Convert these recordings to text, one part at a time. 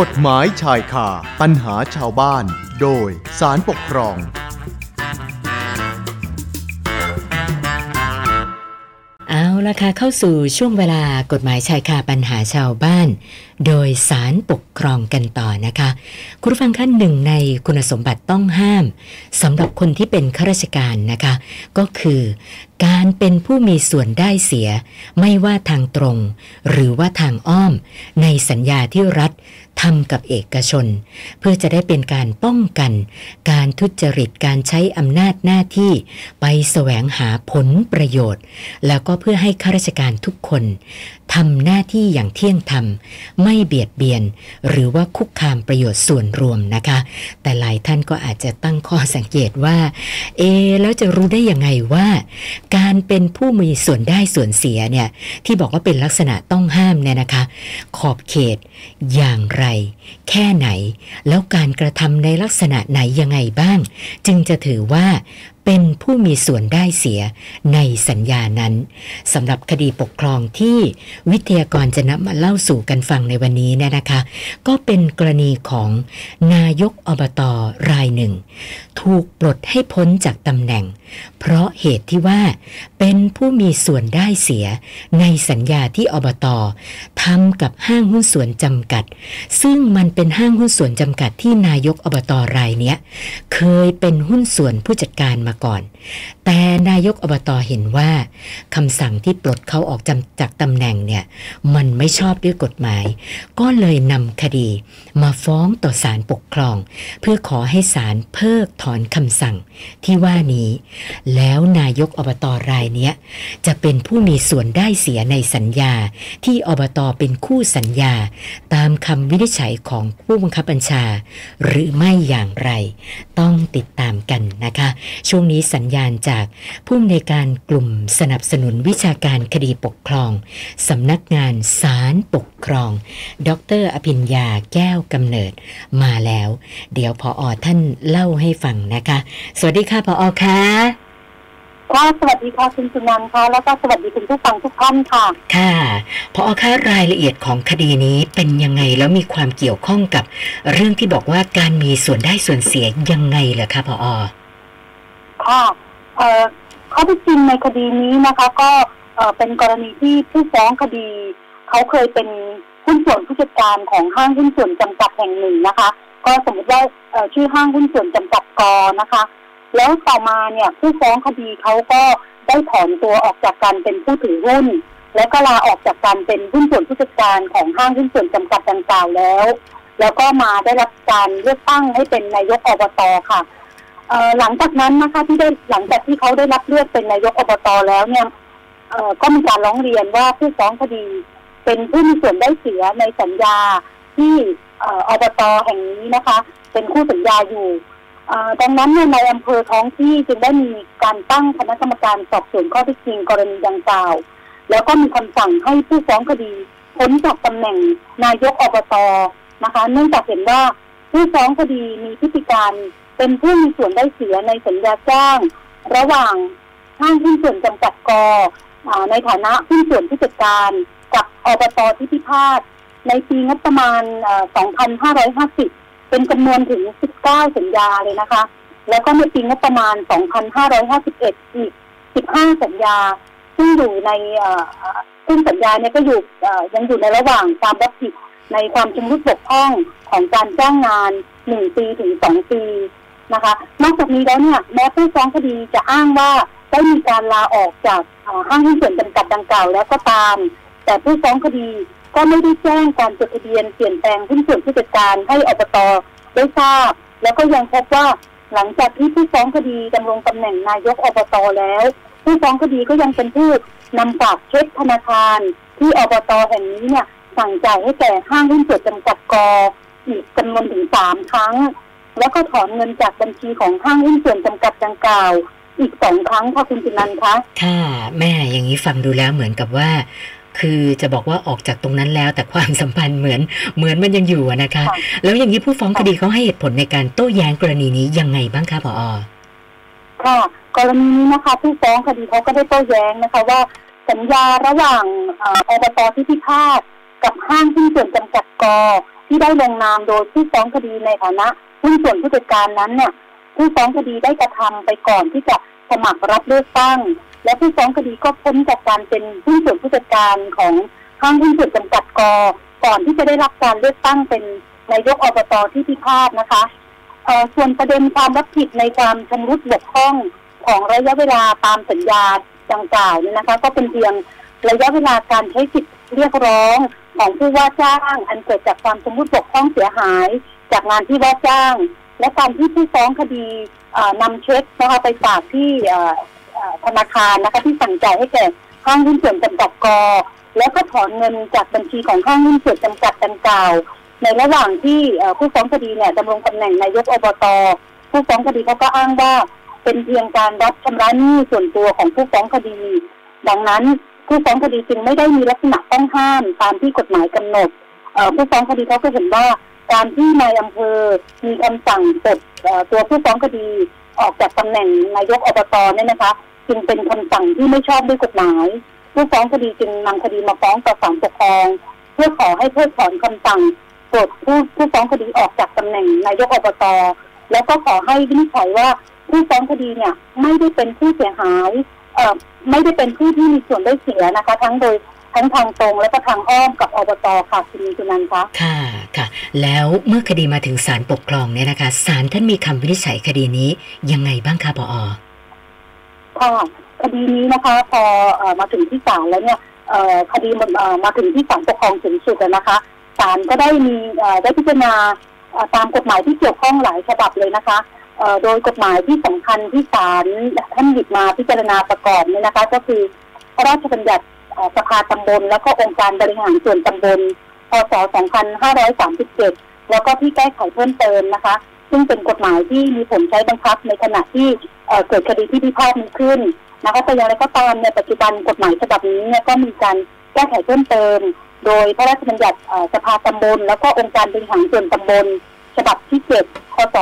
กฎหมายชายคาปัญหาชาวบ้าน โดยสารปกครอง เอาละค่ะเข้าสู่ช่วงเวลากฎหมายชายคาปัญหาชาวบ้าน โดยสารปกครองกันต่อนะคะ คุณผู้ฟังขั้นหนึ่งในคุณสมบัติต้องห้ามสำหรับคนที่เป็นข้าราชการนะคะ ก็คือ การเป็นผู้มีส่วนได้เสีย ไม่ว่าทางตรง หรือว่าทางอ้อม ในสัญญาที่รัฐทำกับเอกชน เพื่อจะได้เป็นการป้องกัน การทุจริตการใช้อำนาจหน้าที่ไปแสวงหาผลประโยชน์ แล้วก็เพื่อให้ข้าราชการทุกคน ทำหน้าที่อย่างเที่ยงธรรม ไม่เบียดเบียน หรือว่าคุกคามประโยชน์ส่วนรวมนะคะ แต่หลายท่านก็อาจจะตั้งข้อสังเกตว่า เอ แล้วจะรู้ได้ยังไงว่า การเป็นผู้มีส่วนได้ส่วนเสียเนี่ยที่บอกว่าเป็นลักษณะต้องห้ามเนี่ยนะคะ ขอบเขตอย่างไร แค่ไหน แล้วการกระทำในลักษณะไหนยังไงบ้าง จึงจะถือว่า เป็นผู้มีส่วนได้เสียในสัญญานั้นสำหรับคดีปกครองที่วิทยากรจะนำมาเล่าสู่กันฟังในวันนี้เนี่ยนะคะ ก็เป็นกรณีของนายกอบตอรายหนึ่ง ถูกปลดให้พ้นจากตำแหน่ง เพราะเหตุที่ว่าเป็นผู้มีส่วนได้เสียในสัญญาที่อบตทำกับห้างหุ้นส่วนจำกัด ซึ่งมันเป็นห้างหุ้นส่วนจำกัดที่นายกอบตรายเนี้ยเคยเป็นหุ้นส่วนผู้จัดการมาก่อน แต่นายกอบตเห็นว่าคำสั่งที่ปลดเขาออกจากตำแหน่งเนี่ยมันไม่ชอบด้วยกฎหมาย ก็เลยนำคดีมาฟ้องต่อศาลปกครอง เพื่อขอให้ศาลเพิกถอนคำสั่งที่ว่านี้ แล้วนายกอบตรายเนี้ยจะเป็นผู้มีส่วนได้เสียในสัญญา ที่อบตเป็นคู่สัญญา ตามคำวินิจฉัยของผู้บังคับบัญชา หรือไม่อย่างไร ต้องติดตามกันนะคะช่วงนี้สัญญาณจากผู้อำนวยการกลุ่มสนับสนุนวิชาการคดีปกครอง สำนักงานศาลปกครอง ดรอภิญญาแก้วกำเนิดมาแล้ว เดี๋ยวพออท่านเล่าให้ฟังนะคะ สวัสดีค่ะพออค่ะค่ะสวัสดีค่ะคุณสุนันท์ค่ะแล้วก็สวัสดีคุณผู้ฟังทุกท่านค่ะ ค่ะพอคะรายละเอียดของคดีนี้เป็นยังไงแล้วมีความเกี่ยวข้องกับ เรื่องที่บอกว่าการมีส่วนได้ส่วนเสียยังไงเหรอคะพออ ค่ะเข้อที่จริงในคดีนี้นะคะ ก็เป็นกรณีที่ผู้ฟ้องคดี เขาเคยเป็นหุ้นส่วนผู้จัดการของห้างหุ้นส่วนจำกัดแห่งหนึ่งนะคะ ก็สมมติว่าชื่อห้างหุ้นส่วนจำกัดกอนะคะ แล้วต่อมาเนี่ยผู้ฟ้องคดีเขาก็ได้ถอนตัวออกจากการเป็นผู้ถือหุ้น แล้วก็ลาออกจากการเป็นหุ้นส่วนผู้จัดการของห้างหุ้นส่วนจำกัดดังกล่าวแล้ว แล้วก็มาได้รับการเลือกตั้งให้เป็นนายกอบตค่ะ หลังจากนั้นนะคะที่ได้หลังจากที่เขาได้รับเลือกเป็นนายกอบตแล้วเนี่ยก็มีการร้องเรียนว่าผู้ฟ้องคดี เป็นผู้มีส่วนได้เสียในสัญญาที่ออบตแห่งนี้นะคะ เป็นคู่สัญญาอยู่ดังนั้นในอำเภอท้องที่จึงได้มีการตั้งคณะกรรมการสอบสวนข้อเท็จจริงกรณีดังกล่าว แล้วก็มีคำสั่งให้ผู้ฟ้องคดีพ้นจากตำแหน่งนายกอบตนะคะ เนื่องจากเห็นว่าผู้ฟ้องคดีมีพฤติการ เป็นผู้มีส่วนได้เสียในสัญญาจ้าง ระหว่างห้างหุ้นส่วนจำกัดกอในฐานะหุ้นส่วนผู้จัดการกับอบตทิพิพาทในปีงบประมาณ 2,550 เป็นจำนวนถึง 19 สัญญาเลยนะคะ แล้วก็ในปีงบประมาณ 2,551 อีก 15 สัญญา ซึ่งอยู่ในซึ่งสัญญาเนี่ยก็อยู่ยังอยู่ในระหว่างความรับผิดในความชำรุดบกพร่องของการจ้างงาน 1 ปีถึง 2 ปี นะคะ นอกจากนี้แล้วเนี่ยแม้ผู้ฟ้องคดีจะอ้างว่าได้มีการลาออกจากห้างหุ้นส่วนจำกัดดังกล่าวแล้วก็ตาม แต่ผู้ฟ้องคดีก็ไม่ได้แจ้งการจดทะเบียนเปลี่ยนแปลงหุ้นส่วนผู้จัดการให้อบตได้ทราบ แล้วก็ยังพบว่าหลังจากที่ผู้ฟ้องคดีดำรงตำแหน่งนายกอบตแล้ว ผู้ฟ้องคดีก็ยังเป็นผู้นำฝากเช็คธนาคาร ที่อบตแห่งนี้เนี่ยสั่งจ่ายให้แก่ห้างหุ้นส่วนจำกัดกออีกจำนวนถึงสามครั้ง แล้วก็ถอนเงินจากบัญชีของห้างหุ้นส่วนจำกัดดังกล่าว อีกสองครั้งค่ะคุณจินันท์คะค่ะแม่อย่างนี้ฟังดูแล้วเหมือนกับว่า คือจะบอกว่าออกจากตรงนั้นแล้ว แต่ความสัมพันธ์เหมือนเหมือนมันยังอยู่อะนะคะค่ะแล้วอย่างนี้ผู้ฟ้องคดีเขาให้เหตุผลในการโต้แย้งกรณีนี้ยังไงบ้างคะผอค่ะกรณีนี้นะคะ ผู้ฟ้องคดีเขาก็ได้โต้แย้งนะคะ ว่าสัญญาระหว่างเอ่ออบตที่พิพาทกับห้างหุ้นส่วนจำกัดกอที่ที่ได้ลงนามโดยผู้ฟ้องคดีในฐานะ หุ้นส่วนผู้จัดการนั้นเนี่ยผู้ฟ้องคดีได้กระทำไปก่อนที่จะสมัครรับเลือกตั้ง และผู้ฟ้องคดีก็พ้นจากการเป็นหุ้นส่วนผู้จัดการของห้างหุ้นส่วนจำกัดกอก่อนที่จะได้รับการเลือกตั้งเป็นนายกอบตที่พิพาทนะคะส่วนประเด็นความรับผิดในการชำรุดบกพร่องของระยะเวลาตามสัญญาดังกล่าวเนี่ยนะคะ ก็เป็นเพียงระยะเวลาการใช้สิทธิเรียกร้องของผู้ว่าจ้าง อันเกิดจากความสมมติบกพร่องเสียหาย จากงานที่ว่าจ้าง และการที่ผู้ฟ้องคดีนำเช็คนะคะไปฝากที่ธนาคารนะคะที่สั่งจ่ายให้แก่ห้างหุ้นส่วนจำกัดกอแล้วก็ถอนเงินจากบัญชีของห้างหุ้นส่วนจำกัดดังกล่าว ในระหว่างที่ผู้ฟ้องคดีเนี่ยดำรงตำแหน่งนายกอบตผู้ฟ้องคดีเขาก็อ้างว่าเป็นเพียงการรับชำระหนี้ส่วนตัวของผู้ฟ้องคดี ดังนั้นผู้ฟ้องคดีจึงไม่ได้มีลักษณะต้องห้ามตามที่กฎหมายกำหนดผู้ฟ้องคดีเขาก็เห็นว่า การที่นายอำเภอมีคำสั่งปลดตัวผู้ฟ้องคดีออกจากตำแหน่งนายกอบตเนี่ยนะคะ จึงเป็นคำสั่งที่ไม่ชอบด้วยกฎหมาย ผู้ฟ้องคดีจึงนำคดีมาฟ้องต่อศาลปกครอง เพื่อขอให้เพิกถอนคำสั่งปลดผู้ผู้ฟ้องคดีออกจากตำแหน่งนายกอบตแล้วก็ขอให้วินิจฉัยว่าผู้ฟ้องคดีเนี่ยไม่ได้เป็นผู้เสียหายเอ่อไม่ได้เป็นผู้ที่มีส่วนได้เสียนะคะ ทั้งโดย ทั้งทางตรงและก็ทางอ้อมกับอบตค่ะคุณมีคุณนันคะค่ะค่ะ แล้วเมื่อคดีมาถึงศาลปกครองเนี่ยนะคะศาลท่านมีคำวินิจฉัยคดีนี้ยังไงบ้างคะปอค่ะคดีนี้นะคะ พอมาถึงที่ศาลแล้วเนี่ยคดีมันมาถึงที่ศาลปกครองสูงสุดนะคะศาลก็ได้มีได้พิจารณาตามกฎหมายที่เกี่ยวข้องหลายฉบับเลยนะคะโดยกฎหมายที่สำคัญที่ศาลท่านหยิบมาพิจารณาประกอบเนี่ยนะคะ ก็คือพระราชบัญญัติ สภาตำบล แล้วก็องค์การบริหารส่วนตำบล พศ 2537 แล้วก็ที่แก้ไขเพิ่มเติมนะคะ ซึ่งเป็นกฎหมายที่มีผลใช้บังคับในขณะที่เกิดคดีที่พิพาทนี้ขึ้นนะคะแต่อย่างไรก็ตามในปัจจุบันกฎหมายฉบับนี้เนี่ยก็มีการแก้ไขเพิ่มเติม โดยพระราชบัญญัติสภาตำบล แล้วก็องค์การบริหารส่วนตำบล ฉบับที่เจ็ดคศ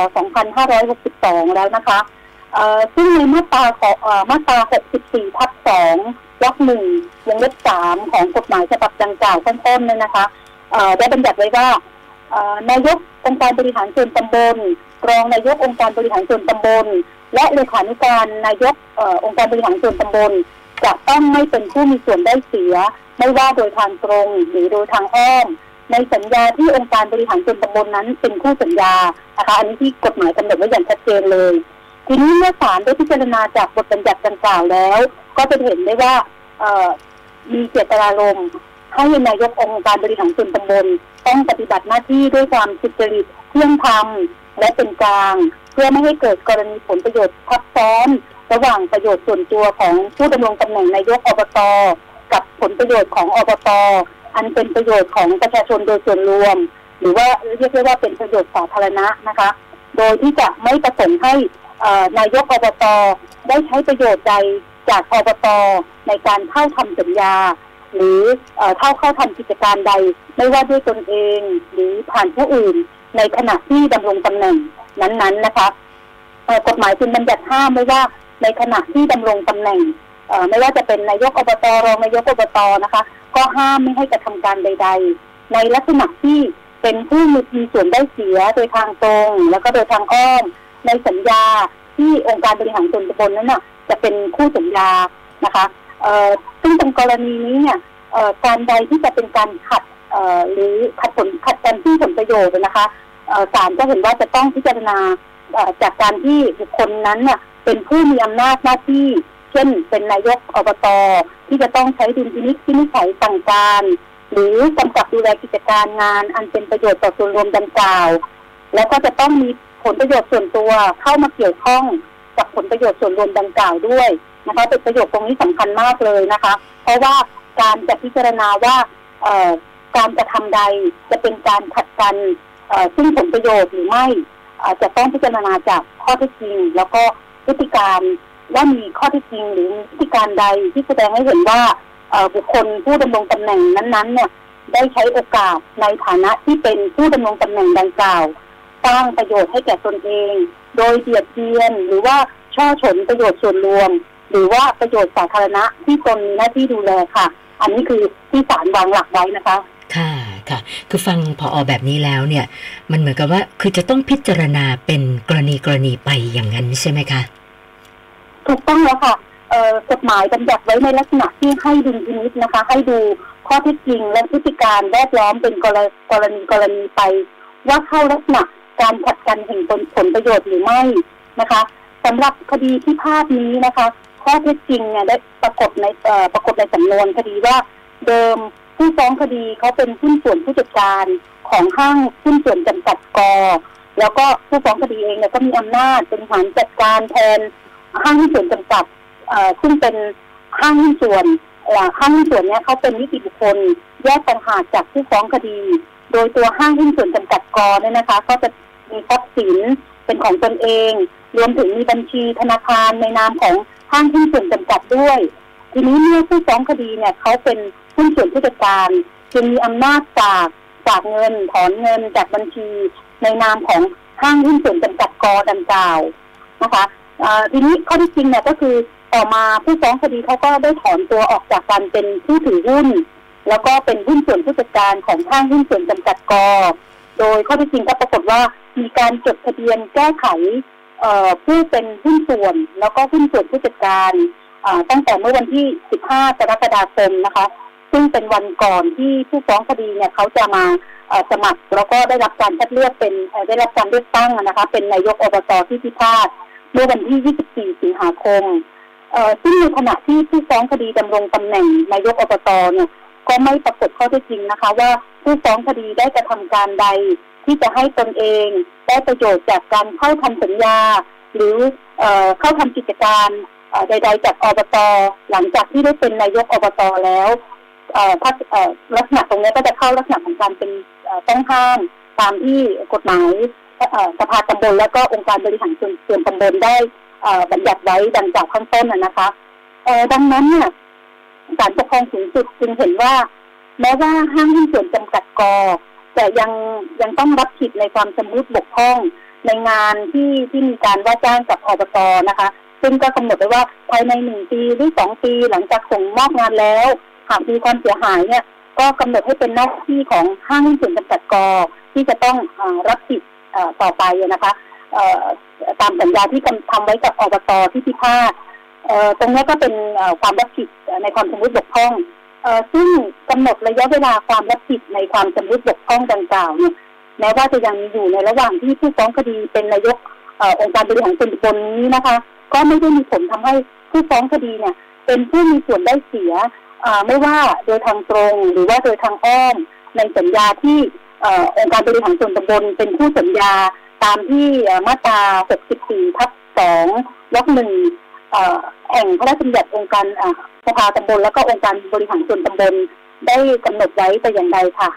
2562 แล้วนะคะ ซึ่งในมาตราของมาตรา 64 ทับ2วรรคหนึ่งวงเล็บ 3 ของกฎหมายฉบับดังกล่าวต้นๆเนี่ยนะคะได้บัญญัติไว้ว่านายกองค์การบริหารส่วนตำบล รองนายกองค์การบริหารส่วนตำบล และเลขานุการนายกองค์การบริหารส่วนตำบล จะต้องไม่เป็นผู้มีส่วนได้เสีย ไม่ว่าโดยทางตรงหรือโดยทางอ้อม ในสัญญาที่องค์การบริหารส่วนตำบลนั้นเป็นคู่สัญญานะคะอันนี้ที่กฎหมายกำหนดไว้อย่างชัดเจนเลย ทีนี้เมื่อศาลได้พิจารณาจากบทบัญญัติดังกล่าวแล้ว ก็จะเห็นได้ว่ามีเจตนารมณ์ให้นายกองค์การบริหารส่วนตำบลต้องปฏิบัติหน้าที่ด้วยความสุจริตเที่ยงธรรมและเป็นกลาง เพื่อไม่ให้เกิดกรณีผลประโยชน์ทับซ้อน ระหว่างประโยชน์ส่วนตัวของผู้ดำรงตำแหน่งนายกอบตกับผลประโยชน์ของอบตอันเป็นประโยชน์ของประชาชนโดยส่วนรวม หรือว่าเรียกได้ว่าเป็นประโยชน์สาธารณะนะคะ โดยที่จะไม่ประสงค์ให้ นายกอบตได้ใช้ประโยชน์ใดจากอบตในการเข้าทำสัญญา หรือเข้าเข้าทำกิจการใด ไม่ว่าด้วยตนเอง หรือผ่านผู้อื่น ในขณะที่ดำรงตำแหน่งนั้นๆนะคะกฎหมายจึงบัญญัติห้ามไว้ว่าในขณะที่ดำรงตำแหน่งไม่ว่าจะเป็นนายกอบตรองนายกอบตนะคะ ก็ห้ามไม่ให้กระทำการใด ๆ ในลักษณะที่เป็นผู้มีส่วนได้เสียโดยทางตรง แล้วก็โดยทางอ้อม ในสัญญาที่องค์การบริหารส่วนตำบลนั้นน่ะ จะเป็นคู่สัญญานะคะเอ่อซึ่งตรงกรณีนี้เนี่ยเอ่อการใดที่จะเป็นการขัดเอ่อหรือขัดผลขัดกันที่ผลประโยชน์นะคะเอ่อศาลก็เห็นว่าจะต้องพิจารณาจากการที่บุคคลนั้นเนี่ยเป็นผู้มีอำนาจหน้าที่ เช่น เป็นนายกอบตที่จะต้องใช้ดุลพินิจที่นิสัยต่งการ หรือกำกับดูแลกิจการงาน อันเป็นประโยชน์ต่อส่วนรวมดังกล่าว แล้วก็จะต้องมี ผลประโยชน์ส่วนตัวเข้ามาเกี่ยวข้องกับผลประโยชน์ส่วนรวมดังกล่าวด้วยนะคะเป็นประโยชน์ตรงนี้สำคัญมากเลยนะคะ เพราะว่าการจะพิจารณาว่าการจะทำใดจะเป็นการขัดกันซึ่งผลประโยชน์หรือไม่จะต้องพิจารณาจากข้อเท็จจริง แล้วก็พฤติการว่ามีข้อที่จริง หรือพฤติการใดที่แสดงให้เห็นว่าบุคคลผู้ดำรงตำแหน่งนั้นๆเนี่ยได้ใช้โอกาสในฐานะที่เป็นผู้ดำรงตำแหน่งดังกล่าว สร้างประโยชน์ให้แก่ตนเอง โดยเบียดเบียนหรือว่าช่อฉนประโยชน์ส่วนรวม หรือว่าประโยชน์สาธารณะที่ตนมีหน้าที่ดูแลค่ะ อันนี้คือที่ศาลวางหลักไว้นะคะค่ะค่ะ คือฟังพออแบบนี้แล้วเนี่ย มันเหมือนกับว่าคือจะต้องพิจารณาเป็นกรณีกรณีไปอย่างนั้นใช่ไหมคะ ถูกต้องแล้วค่ะเอ่อกฎหมายบัญญัติไว้ในลักษณะที่ให้ดุลพินิจนะคะ ให้ดูข้อเท็จจริงและพฤติการแวดล้อมเป็นกรกรณีกรณีไป ว่าเข้าลักษณะ การขัดกันแห่งผลผลประโยชน์หรือไม่นะคะสำหรับคดีที่ภาพนี้นะคะ ข้อเท็จจริงเนี่ยได้ปรากฏในเอ่อปรากฏในสำนวนคดีว่าเดิมผู้ฟ้องคดีเขาเป็นหุ้นส่วนผู้จัดการของห้างหุ้นส่วนจำกัดกอแล้วก็ผู้ฟ้องคดีเองเนี่ยก็มีอำนาจเป็นฐานจัดการแทนห้างหุ้นส่วนจำกัดเอ่อซึ่งเป็นห้างหุ้นส่วนเอ่อห้างหุ้นส่วนเนี้ยเขาเป็นนิติบุคคลแยกต่างหากจากผู้ฟ้องคดี โดยตัวห้างหุ้นส่วนจำกัดกอเนี่ยนะคะ ก็จะมีทรัพย์สินเป็นของตนเอง รวมถึงมีบัญชีธนาคารในนามของห้างหุ้นส่วนจำกัดด้วย ทีนี้เมื่อผู้ฟ้องคดีเนี่ยเขาเป็นหุ้นส่วนผู้จัดการจึงมีอำนาจฝากฝากเงินถอนเงินจากบัญชีในนามของห้างหุ้นส่วนจำกัดกอดังกล่าวนะคะทีนี้ข้อที่จริงเนี่ยก็คือต่อมาผู้ฟ้องคดีเขาก็ได้ถอนตัวออกจากการเป็นผู้ถือหุ้น แล้วก็เป็นหุ้นส่วนผู้จัดการของห้างหุ้นส่วนจำกัดกอ โดยข้อที่จริงก็ปรากฏว่ามีการจดทะเบียนแก้ไขเอ่อผู้เป็นหุ้นส่วน แล้วก็หุ้นส่วนผู้จัดการอ่าตั้งแต่เมื่อวันที่ 15 กรกฎาคมนะคะ ซึ่งเป็นวันก่อนที่ผู้ฟ้องคดีเนี่ยเขาจะมาสมัครแล้วก็ได้รับการคัดเลือกเป็นได้รับการเลือกตั้งนะคะ เป็นนายกอบตที่พิพาทเมื่อวันที่ 24 สิงหาคมเอ่อซึ่งในขณะที่ผู้ฟ้องคดีดำรงตำแหน่งนายกอบตเนี่ย ก็ไม่ปรากฏข้อเท็จจริงนะคะ ว่าผู้ฟ้องคดีได้กระทำการใด ที่จะให้ตนเองได้ประโยชน์จากการเข้าทำสัญญา หรือเอเข้าทำกิจการใด ๆ จากอบตหลังจากที่ได้เป็นนายกอบตแล้วถ้าลักษณะตรงนี้ก็จะเข้าลักษณะของการเป็นต้องห้ามตามที่กฎหมายสภาตำบลและก็องค์การบริหารส่วนตำบลได้บัญญัติไว้ดังกล่าวข้างต้นนะคะดังนั้นเนี่ย ศาลปกครองสูงสุดจึงเห็นว่า แม้ว่าห้างหุ้นส่วนจำกัดกอแต่ยังยังต้องรับผิดในความชำรุดบกพร่องในงานที่ที่มีการว่าจ้างกับอบตนะคะ ซึ่งก็กำหนดไว้ว่าภายในหนึ่งปีหรือสองปีหลังจากส่งมอบงานแล้วหากมีความเสียหายเนี่ยก็กำหนดให้เป็นหน้าที่ของห้างหุ้นส่วนจำกัดกอที่จะต้องอรับผิดต่อไปนะคะตามสัญญาที่ทำไว้กับอบตที่พิพาท ตรงนี้ก็เป็นความรับผิดในความชำรุดบกพร่องเอ่อซึ่งกำหนดระยะเวลาความรับผิดในความชำรุดบกพร่องดังกล่าวเนี่ยแม้ว่าจะยังอยู่ในระหว่างที่ผู้ฟ้องคดีเป็นนายกเอ่อองค์การบริหารส่วนตำบลนี้นะคะ ก็ไม่ได้มีผลทำให้ผู้ฟ้องคดีเนี่ย เป็นผู้มีส่วนได้เสียอ่อไม่ว่าโดยทางตรงหรือว่าโดยทางอ้อมในสัญญาที่เอ่อองค์การบริหารส่วนตำบลเป็นผู้สัญญาตามที่มาตรา 64 ทับ 2 วรรคหนึ่งเอ่อ แห่งพระราชบัญญัติองค์การอ่าสภาตำบลและก็องค์การบริหารส่วนตำบลได้กำหนดไว้แต่อย่างใดค่ะ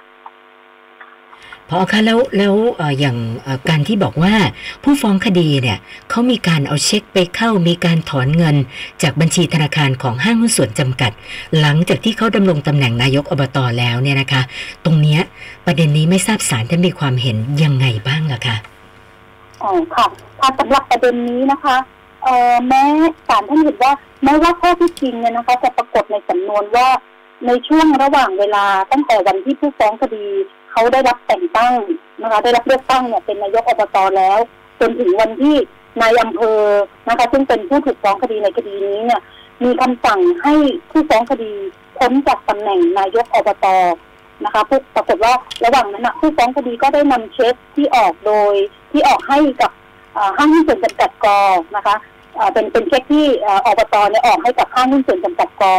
พอคะแล้วแล้วเอ่ออย่างเอ่อการที่บอกว่าผู้ฟ้องคดีเนี่ยเขามีการเอาเช็คไปเข้ามีการถอนเงิน จากบัญชีธนาคารของห้างหุ้นส่วนจำกัด หลังจากที่เขาดำรงตำแหน่งนายกอบตแล้วเนี่ยนะคะ ตรงเนี้ยประเด็นนี้ไม่ทราบสารท่านมีความเห็นยังไงบ้างล่ะคะอ๋อค่ะค่ะสำหรับประเด็นนี้นะคะ เอ่อแม้ศาลท่านเห็นว่าแม้ว่าข้อที่จริงเนี่ยนะคะจะปรากฏในสำนวนว่าในช่วงระหว่างเวลาตั้งแต่วันที่ผู้ฟ้องคดีเขาได้รับแต่งตั้งนะคะได้รับเลือกตั้งเนี่ยเป็นนายกอบตแล้วจนถึงวันที่นายอำเภอนะคะซึ่งเป็นผู้ถูกฟ้องคดีในคดีนี้เนี่ย มีคำสั่งให้ผู้ฟ้องคดีพ้นจากตำแหน่งนายกอบตนะคะปรากฏว่าระหว่างนั้นนะผู้ฟ้องคดีก็ได้นำเช็คที่ออกโดยที่ออกให้กับห้างหุ้นส่วนจำกัดกอนะคะ เป็นเป็นเช็คที่ออบตเนี่ยออกให้กับห้างหุ้นส่วนจำกัดกอ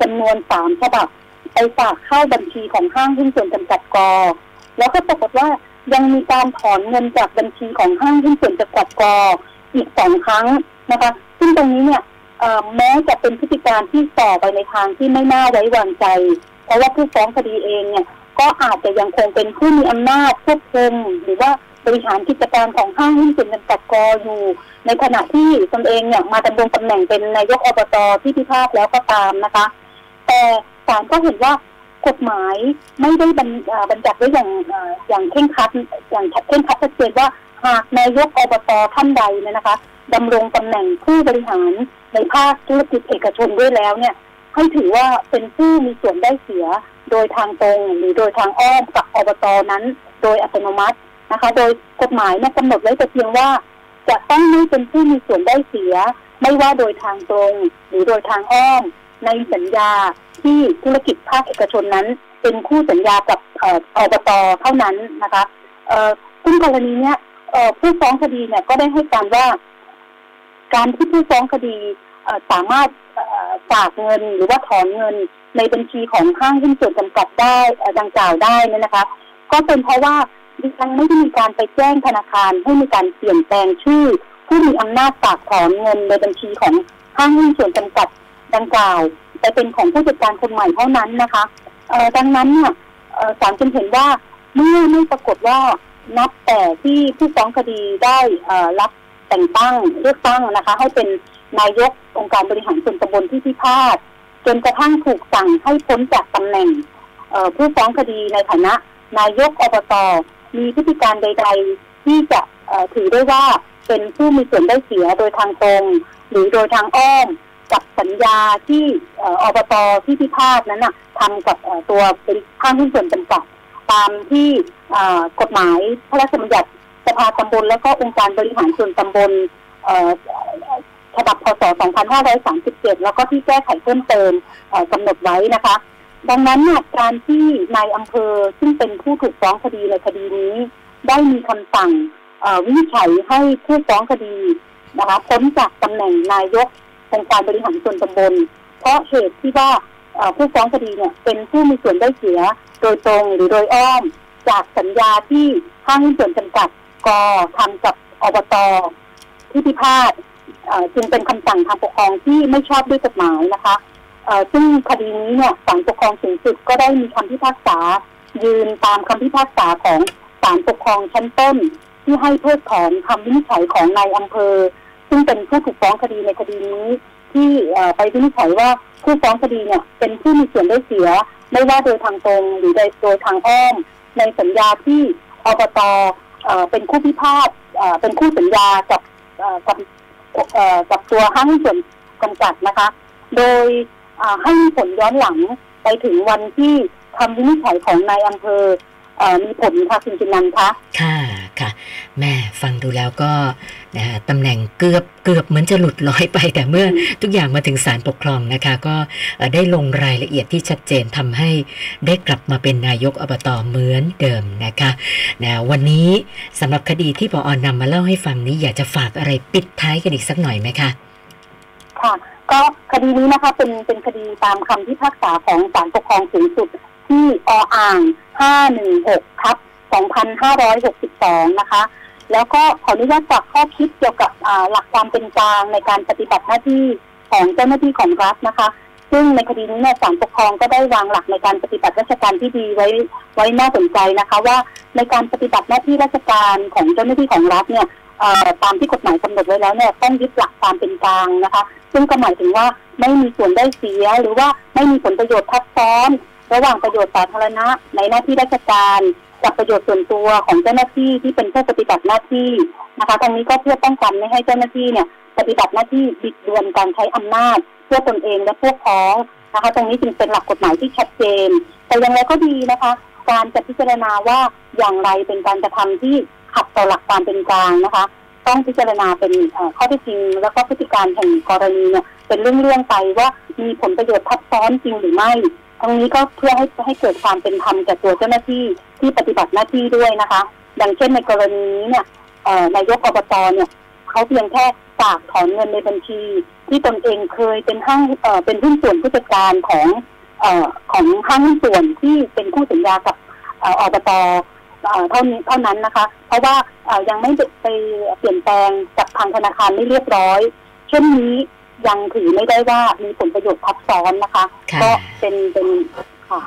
จำนวนสามฉบับไปฝากเข้าบัญชีของห้างหุ้นส่วนจำกัดกอ แล้วก็ปรากฏว่ายังมีการถอนเงินจากบัญชีของห้างหุ้นส่วนจำกัดกออีกสองครั้งนะคะ ซึ่งตรงนี้เนี่ยเอ่อแม้จะเป็นพฤติการที่ต่อไปในทางที่ไม่น่าไว้วางใจ เพราะว่าผู้ฟ้องคดีเองเนี่ยก็อาจจะยังคงเป็นผู้มีอำนาจควบคุมหรือว่า บริหารกิจการของห้างหุ้นส่วนจำกัดกออยู่ ในขณะที่ตนเองเนี่ยมาดำรงตำแหน่งเป็นนายกอบตที่พิพาทแล้วก็ตามนะคะ แต่ศาลก็เห็นว่ากฎหมายไม่ได้บัญบัญญัติไว้อย่างอย่างเคร่งครัดอย่างเคร่งครัดชัดเจนว่าหากนายกอบตท่านใดเนี่ยนะคะดำรงตำแหน่งผู้บริหารในภาคธุรกิจเอกชนด้วยแล้วเนี่ยให้ถือว่าเป็นผู้มีส่วนได้เสียโดยทางตรงหรือโดยทางอ้อมกับอบตนั้น โดยอัตโนมัติ นะคะ โดยกฎหมายเนี่ยกำหนดไว้แต่เพียงว่า จะต้องไม่เป็นผู้มีส่วนได้เสีย ไม่ว่าโดยทางตรง หรือโดยทางอ้อม ในสัญญาที่ธุรกิจภาคเอกชนนั้น เป็นคู่สัญญากับอบตเท่านั้นนะคะเซึ่งกรณีเนี้ยผู้ฟ้องคดีเนี่ยก็ได้ให้การว่า การที่ผู้ฟ้องคดีสามารถฝากเงินหรือว่าถอนเงินในบัญชีของห้างหุ้นส่วนจำกัดได้ดังกล่าวได้นะคะ ก็เป็นเพราะว่า ดิฉันไม่ได้มีการไปแจ้งธนาคารให้มีการเปลี่ยนแปลงชื่อ ผู้มีอำนาจฝากถอนเงินในบัญชีของห้างหุ้นส่วนจำกัดดังกล่าว แต่เป็นของผู้จัดการคนใหม่เท่านั้นนะคะเออดังนั้นเนี่ยศาลจึงเห็นว่าเมื่อไม่ปรากฏว่านับแต่ที่ผู้ฟ้องคดีได้รับแต่งตั้งเลือกตั้งนะคะ ให้เป็นนายกองค์การบริหารส่วนตำบลที่พิพาทจนกระทั่งถูกสั่งให้พ้นจากตำแหน่งผู้ฟ้องคดีในฐานะ นายกอบต มีพฤติการใด ๆ ที่จะถือได้ว่าเป็นผู้มีส่วนได้เสียโดยทางตรงหรือโดยทางอ้อมกับสัญญาที่ออบตที่พิพาทนั้นน่ะทำกับตัวเป็นข้างหุ้นส่วนจำกัดตามที่กฎหมายพระราชบัญญัติสภาตำบลและก็องค์การบริหารส่วนตำบลฉบับพศ 2537 แล้วก็ที่แก้ไขเพิ่มเติมกำหนดไว้นะคะ ดังนั้นเนี่ยการที่นายอำเภอซึ่งเป็นผู้ถูกฟ้องคดีในคดีนี้ ได้มีคำสั่งวินิจฉัยให้ผู้ฟ้องคดีนะคะพ้นจากตำแหน่งนายกองค์การบริหารส่วนตำบล เพราะเหตุที่ว่าผู้ฟ้องคดีเนี่ยเป็นผู้มีส่วนได้เสียโดยตรงหรือโดยอ้อม จากสัญญาที่ห้างส่วนจำกัดกทำกับอบตที่พิพาทจึงเป็นคำสั่งทางปกครองที่ไม่ชอบด้วยกฎหมายนะคะ ซึ่งคดีนี้เนี่ยศาลปกครองสูงสุดก็ได้มีคำพิพากษา ยืนตามคำพิพากษาของศาลปกครองชั้นต้น ที่ให้เพิกถอนคำวินิจฉัยของนายอำเภอ ซึ่งเป็นผู้ถูกฟ้องคดีในคดีนี้ ที่ไปวินิจฉัยว่าผู้ฟ้องคดีเนี่ยเป็นผู้มีส่วนได้เสีย ไม่ว่าโดยทางตรงหรือโดยทางอ้อมในสัญญาที่อบตเป็นคู่พิพาทเป็นคู่สัญญากับกับกับตัวห้างส่วนจำกัดนะคะ โดย ให้มีผลย้อนหลังไปถึงวันที่คำวินิจฉัยของนายอำเภอเอ่อมีผลค่ะคุณจินันท์คะค่ะค่ะ แม่ฟังดูแล้วก็นะฮะตำแหน่งเกือบเกือบเหมือนจะหลุดลอยไป แต่เมื่อทุกอย่างมาถึงศาลปกครองนะคะ ก็เอ่อได้ลงรายละเอียดที่ชัดเจนทำให้ได้กลับมาเป็นนายกอบตเหมือนเดิมนะคะนะวันนี้สำหรับคดีที่ปออนำมาเล่าให้ฟังนี้อยากจะฝากอะไรปิดท้ายกันอีกสักหน่อยไหมคะค่ะ ก็คดีนี้นะคะเป็นเป็นคดีตามคำพิพากษาของศาลปกครองสูงสุดที่ออ่าง 516ทับ2562 นะคะ แล้วก็ขออนุญาตฝากข้อคิดเกี่ยวกับอ่าหลักความเป็นกลางในการปฏิบัติหน้าที่ของเจ้าหน้าที่ของรัฐนะคะ ซึ่งในคดีนี้เนี่ยศาลปกครองก็ได้วางหลักในการปฏิบัติราชการที่ดีไว้ไว้น่าสนใจนะคะ ว่าในการปฏิบัติหน้าที่ราชการของเจ้าหน้าที่ของรัฐเนี่ย ตามที่กฎหมายกำหนดไว้แล้วเนี่ยต้องยึดหลักความเป็นกลางนะคะ ซึ่งก็หมายถึงว่าไม่มีส่วนได้เสีย หรือว่าไม่มีผลประโยชน์ทับซ้อน ระหว่างประโยชน์สาธารณะ ในหน้าที่ราชการกับประโยชน์ส่วนตัวของเจ้าหน้าที่ที่เป็นผู้ปฏิบัติหน้าที่นะคะตรงนี้ก็เพื่อป้องกันไม่ให้เจ้าหน้าที่เนี่ยปฏิบัติหน้าที่บิดเบือนการใช้อำนาจเพื่อตนเองและพวกพ้องนะคะ ตรงนี้จึงเป็นหลักกฎหมายที่ชัดเจน แต่อย่างไรก็ดีนะคะ การจะพิจารณาว่าอย่างไรเป็นการกระทำที่ ขัดต่อหลักความเป็นกลางนะคะ ต้องพิจารณาเป็นข้อเท็จจริง แล้วก็พฤติการแห่งกรณีเนี่ยเป็นเรื่องๆไปว่ามีผลประโยชน์ทับซ้อนจริงหรือไม่ตรงนี้ก็เพื่อให้ให้เกิดความเป็นธรรมแก่ตัวเจ้าหน้าที่ที่ปฏิบัติหน้าที่ด้วยนะคะ ดังเช่นในกรณีนี้เนี่ยนายกอบตเนี่ยเขาเพียงแค่ฝากถอนเงินในบัญชี ที่ตนเองเคยเป็นห้างเป็นหุ้นส่วนผู้จัดการของอของห้างหุ้นส่วนที่เป็นคู่สัญญากับอบต เอ่อเท่านี้เท่านั้นนะคะ เพราะว่าเอ่อยังไม่ได้ไปเปลี่ยนแปลงกับทางธนาคารไม่เรียบร้อย เช่นนี้ยังถือไม่ได้ว่ามีผลประโยชน์ทับซ้อนนะคะค่ะก็เป็นเป็นค่ะ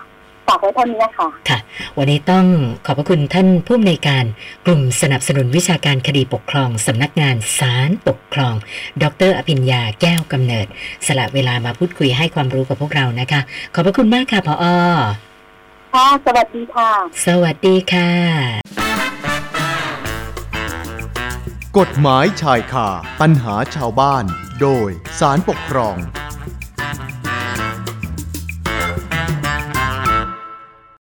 ฝากไว้เท่านี้ค่ะค่ะ วันนี้ต้องขอบพระคุณท่านผู้อำนวยการกลุ่มสนับสนุนวิชาการคดีปกครองสำนักงานศาลปกครอง ดรอภิญญาแก้วกำเนิด สละเวลามาพูดคุยให้ความรู้กับพวกเรานะคะ ขอบพระคุณมากค่ะพออ ค่ะ สวัสดีค่ะ สวัสดีค่ะ กฎหมายชายคาปัญหาชาวบ้าน โดยสารปกครอง